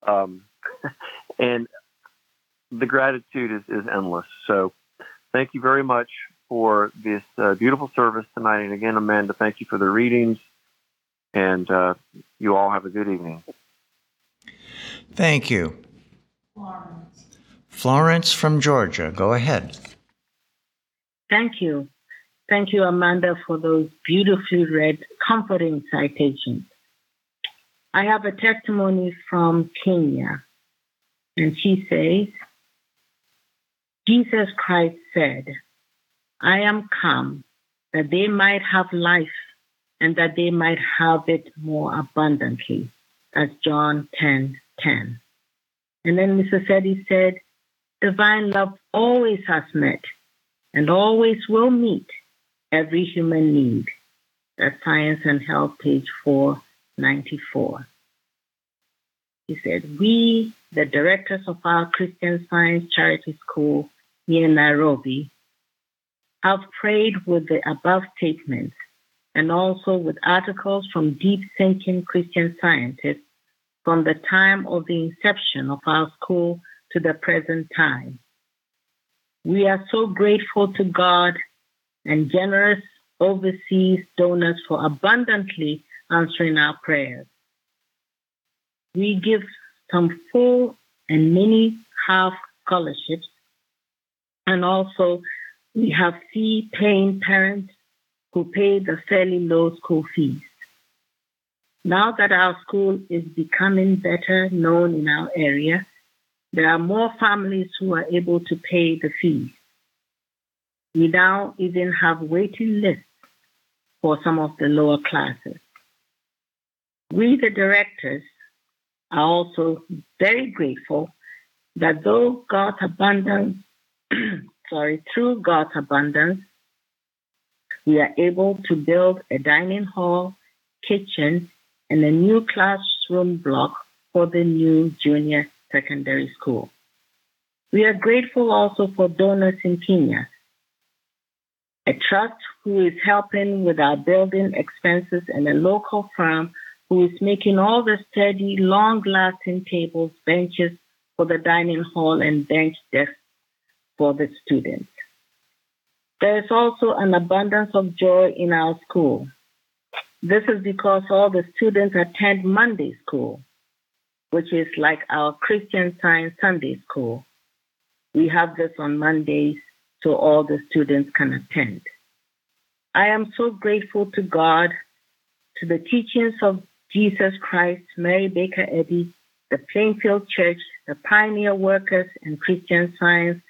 Um, and the gratitude is, is endless. So thank you very much for this uh, beautiful service tonight. And again, Amanda, thank you for the readings. And uh, you all have a good evening. Thank you. Florence. Florence from Georgia, go ahead. Thank you. Thank you, Amanda, for those beautifully read, comforting citations. I have a testimony from Kenya, and she says, Jesus Christ said, I am come that they might have life and that they might have it more abundantly. That's John 10 10. And then Mrs. Eddy said, Divine love always has met and always will meet every human need. That's Science and Health, page 494. He said, We, the directors of our Christian Science Charity School near Nairobi, have prayed with the above statements and also with articles from deep thinking Christian scientists from the time of the inception of our school to the present time. We are so grateful to God and generous overseas donors for abundantly answering our prayers. We give some full and many half scholarships, and also we have fee paying parents who pay the fairly low school fees. Now that our school is becoming better known in our area, there are more families who are able to pay the fees. We now even have waiting lists for some of the lower classes. We, the directors, are also very grateful that though God's abundance, sorry, through God's abundance, we are able to build a dining hall, kitchen, and a new classroom block for the new junior secondary school. We are grateful also for donors in Kenya, a trust who is helping with our building expenses, and a local firm who is making all the sturdy, long lasting tables, benches for the dining hall, and bench desks for the students. There is also an abundance of joy in our school. This is because all the students attend Monday school, which is like our Christian Science Sunday school. We have this on Mondays so all the students can attend. I am so grateful to God, to the teachings of Jesus Christ, Mary Baker Eddy, the Plainfield Church, the pioneer workers, and Christian Science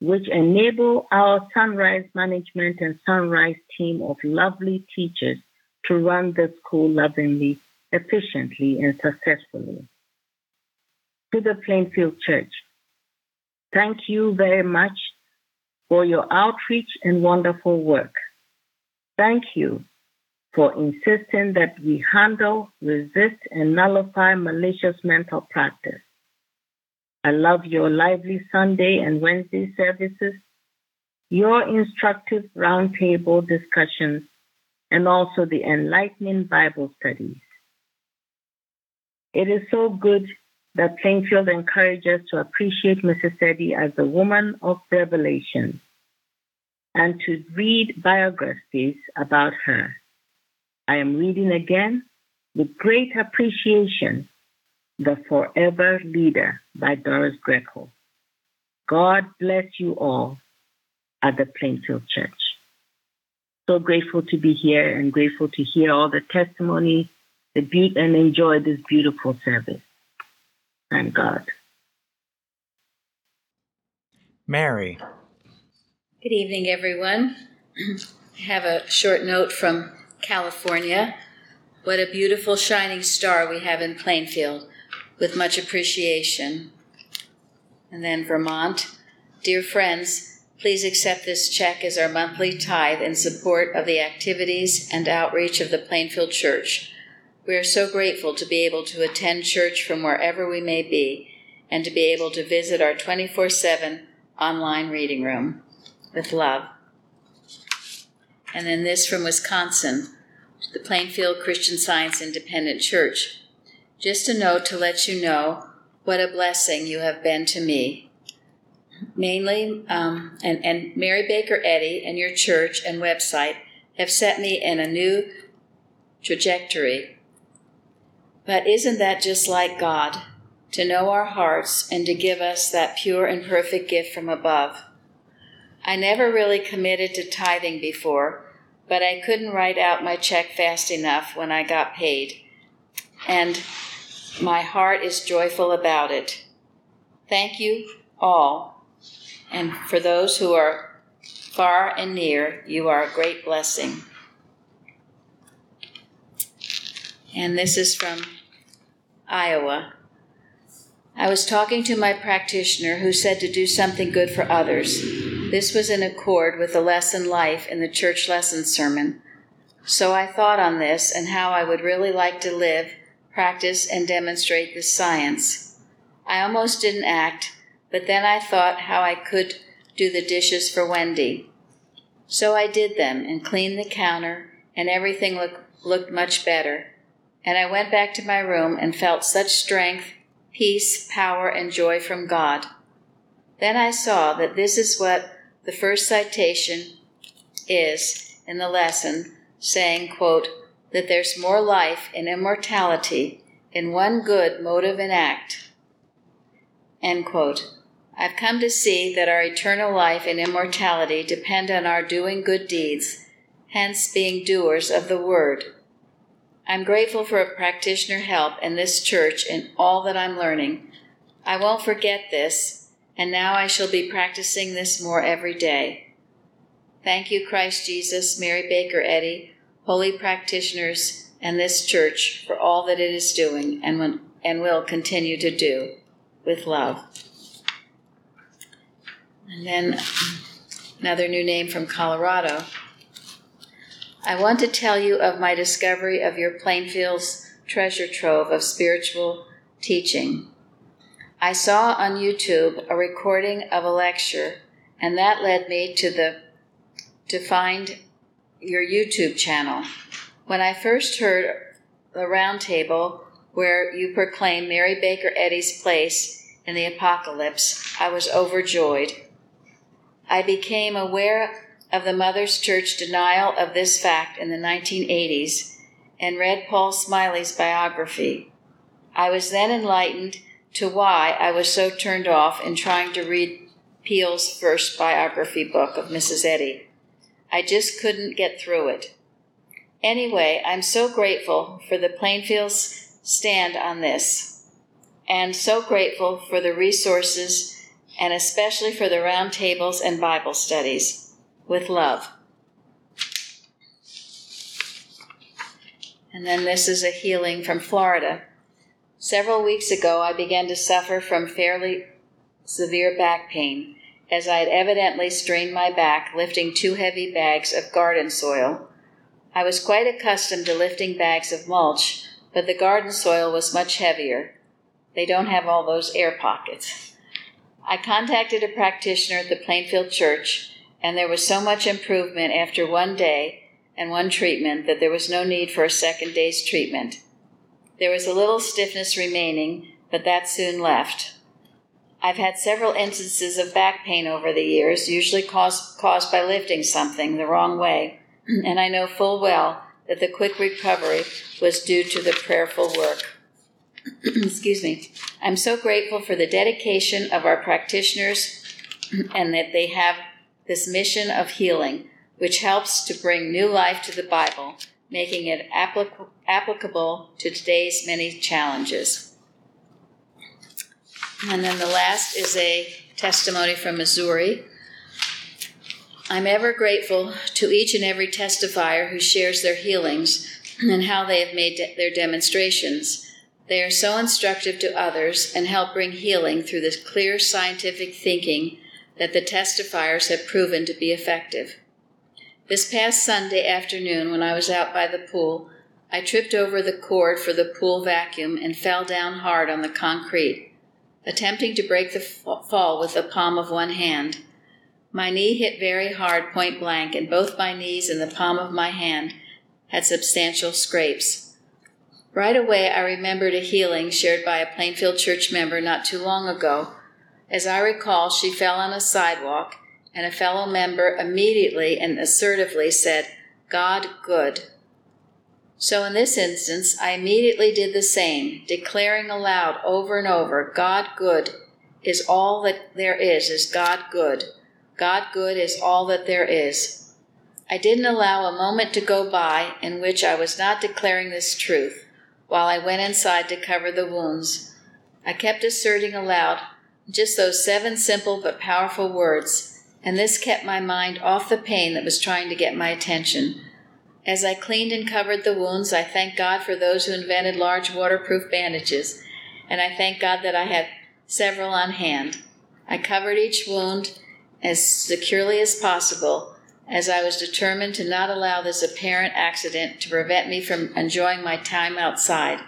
which enable our Sunrise Management and Sunrise team of lovely teachers to run the school lovingly, efficiently, and successfully. To the Plainfield Church, thank you very much for your outreach and wonderful work. Thank you for insisting that we handle, resist, and nullify malicious mental practice. I love your lively Sunday and Wednesday services, your instructive roundtable discussions, and also the enlightening Bible studies. It is so good that Plainfield encourages us to appreciate Mrs. Eddy as a woman of revelation and to read biographies about her. I am reading again with great appreciation the Forever Leader by Doris Grekel. God bless you all at the Plainfield Church. So grateful to be here and grateful to hear all the testimony the be- and enjoy this beautiful service. Thank God. Mary. Good evening, everyone. I have a short note from California. What a beautiful shining star we have in Plainfield with much appreciation. And then Vermont. Dear friends, please accept this check as our monthly tithe in support of the activities and outreach of the Plainfield Church. We are so grateful to be able to attend church from wherever we may be and to be able to visit our 24 7 online reading room. With love. And then this from Wisconsin, the Plainfield Christian Science Independent Church. Just a note to let you know what a blessing you have been to me. Mainly, um, and, and Mary Baker Eddy and your church and website have set me in a new trajectory. But isn't that just like God? To know our hearts and to give us that pure and perfect gift from above. I never really committed to tithing before, but I couldn't write out my check fast enough when I got paid, and my heart is joyful about it. Thank you all, and for those who are far and near, you are a great blessing. And this is from Iowa. I was talking to my practitioner who said to do something good for others. This was in accord with the lesson life in the church lesson sermon. So I thought on this and how I would really like to live, practice, and demonstrate this science. I almost didn't act, but then I thought how I could do the dishes for Wendy. So I did them and cleaned the counter, and everything look, looked much better and I went back to my room and felt such strength, peace, power, and joy from God. Then I saw that this is what the first citation is in the lesson, saying, quote, that there's more life in immortality in one good motive and act. End quote. I've come to see that our eternal life and immortality depend on our doing good deeds, hence being doers of the word. I'm grateful for a practitioner help in this church in all that I'm learning. I won't forget this, and now I shall be practicing this more every day. Thank you, Christ Jesus, Mary Baker Eddy, holy practitioners, and this church for all that it is doing and, and will continue to do with love. And then another new name from Colorado. I want to tell you of my discovery of your Plainfield's treasure trove of spiritual teaching. I saw on YouTube a recording of a lecture, and that led me to the to find your YouTube channel. When I first heard the roundtable where you proclaim Mary Baker Eddy's place in the apocalypse, I was overjoyed. I became aware of the Mother's Church denial of this fact in the 1980s and read Paul Smillie's biography. I was then enlightened to why I was so turned off in trying to read Peel's first biography book of Mrs. Eddy. I just couldn't get through it. Anyway, I'm so grateful for the Plainfield's stand on this, and so grateful for the resources and especially for the roundtables and Bible studies with love. And then this is a healing from Florida. Several weeks ago, I began to suffer from fairly severe back pain, as I had evidently strained my back lifting two heavy bags of garden soil. I was quite accustomed to lifting bags of mulch, but the garden soil was much heavier. They don't have all those air pockets. I contacted a practitioner at the Plainfield Church and there was so much improvement after one day and one treatment that there was no need for a second day's treatment. There was a little stiffness remaining, but that soon left. I've had several instances of back pain over the years, usually caused, caused by lifting something the wrong way, and I know full well that the quick recovery was due to the prayerful work. Excuse me. I'm so grateful for the dedication of our practitioners and that they have this mission of healing, which helps to bring new life to the Bible, making it applic- applicable to today's many challenges. And then the last is a testimony from Missouri. I'm ever grateful to each and every testifier who shares their healings and how they have made de- their demonstrations. They are so instructive to others and help bring healing through this clear scientific thinking that the testifiers have proven to be effective. This past Sunday afternoon, when I was out by the pool, I tripped over the cord for the pool vacuum and fell down hard on the concrete, attempting to break the fall with the palm of one hand. My knee hit very hard point blank, and both my knees and the palm of my hand had substantial scrapes. Right away, I remembered a healing shared by a Plainfield church member not too long ago as I recall, she fell on a sidewalk, and a fellow member immediately and assertively said, God good. So in this instance, I immediately did the same, declaring aloud over and over, God good is all that there is, is God good. God good is all that there is. I didn't allow a moment to go by in which I was not declaring this truth while I went inside to cover the wounds. I kept asserting aloud just those seven simple but powerful words, and this kept my mind off the pain that was trying to get my attention. As I cleaned and covered the wounds, I thanked God for those who invented large waterproof bandages, and I thank God that I had several on hand. I covered each wound as securely as possible, as I was determined to not allow this apparent accident to prevent me from enjoying my time outside.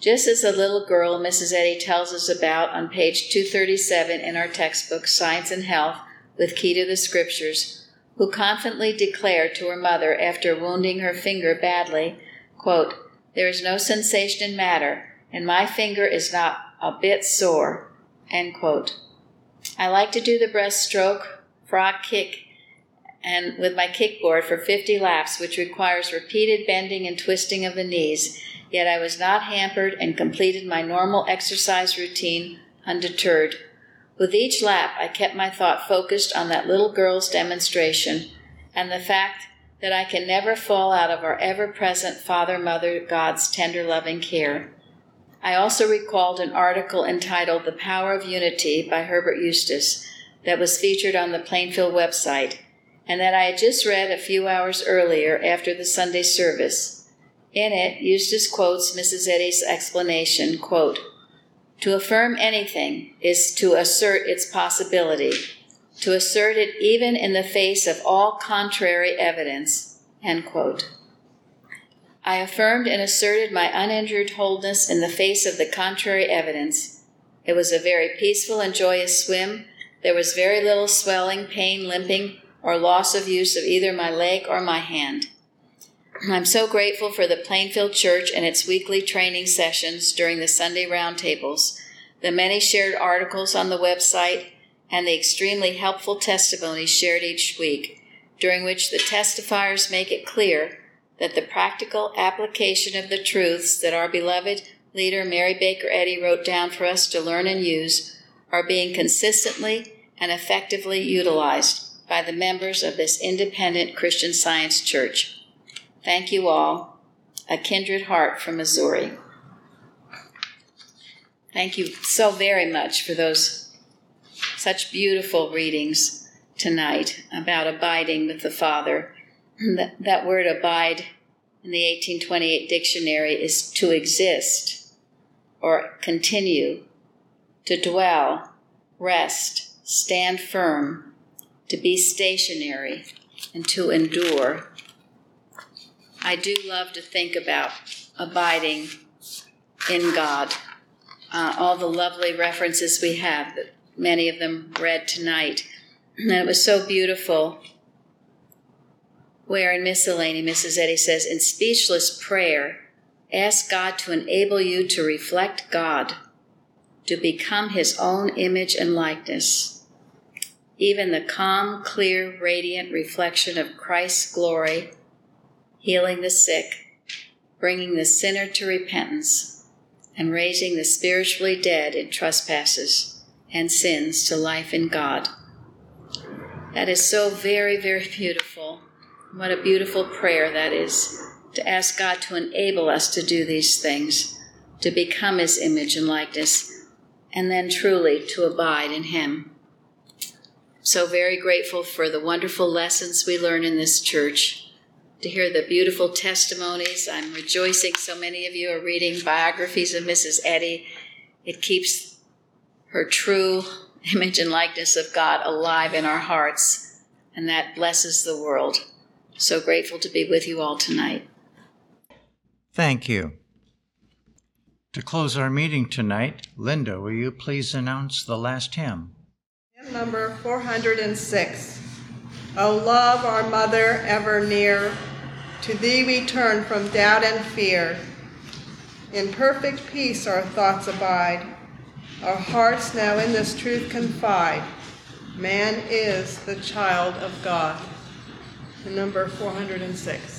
Just as the little girl Mrs. Eddy tells us about on page 237 in our textbook, Science and Health, with Key to the Scriptures, who confidently declared to her mother after wounding her finger badly, quote, There is no sensation in matter, and my finger is not a bit sore. End quote. I like to do the breaststroke, frog kick, and with my kickboard for 50 laps, which requires repeated bending and twisting of the knees. Yet I was not hampered and completed my normal exercise routine undeterred. With each lap, I kept my thought focused on that little girl's demonstration and the fact that I can never fall out of our ever present Father, Mother, God's tender, loving care. I also recalled an article entitled The Power of Unity by Herbert Eustace that was featured on the Plainfield website and that I had just read a few hours earlier after the Sunday service. In it, Eustace quotes Mrs. Eddy's explanation, quote, To affirm anything is to assert its possibility, to assert it even in the face of all contrary evidence. I affirmed and asserted my uninjured wholeness in the face of the contrary evidence. It was a very peaceful and joyous swim. There was very little swelling, pain, limping, or loss of use of either my leg or my hand. I'm so grateful for the Plainfield Church and its weekly training sessions during the Sunday roundtables, the many shared articles on the website, and the extremely helpful testimonies shared each week, during which the testifiers make it clear that the practical application of the truths that our beloved leader Mary Baker Eddy wrote down for us to learn and use are being consistently and effectively utilized by the members of this independent Christian Science Church. Thank you all. A kindred heart from Missouri. Thank you so very much for those such beautiful readings tonight about abiding with the Father. That, that word abide in the 1828 dictionary is to exist or continue, to dwell, rest, stand firm, to be stationary, and to endure. I do love to think about abiding in God. Uh, all the lovely references we have, that many of them read tonight. And it was so beautiful. Where in miscellany, Mrs. Eddy says, in speechless prayer, ask God to enable you to reflect God, to become His own image and likeness even the calm, clear, radiant reflection of Christ's glory, healing the sick, bringing the sinner to repentance, and raising the spiritually dead in trespasses and sins to life in God. That is so very, very beautiful. What a beautiful prayer that is to ask God to enable us to do these things, to become His image and likeness, and then truly to abide in Him. So, very grateful for the wonderful lessons we learn in this church, to hear the beautiful testimonies. I'm rejoicing so many of you are reading biographies of Mrs. Eddy. It keeps her true image and likeness of God alive in our hearts, and that blesses the world. So grateful to be with you all tonight. Thank you. To close our meeting tonight, Linda, will you please announce the last hymn? Hymn number 406. O love, our mother ever near, to thee we turn from doubt and fear. In perfect peace our thoughts abide, our hearts now in this truth confide. Man is the child of God. Number 406.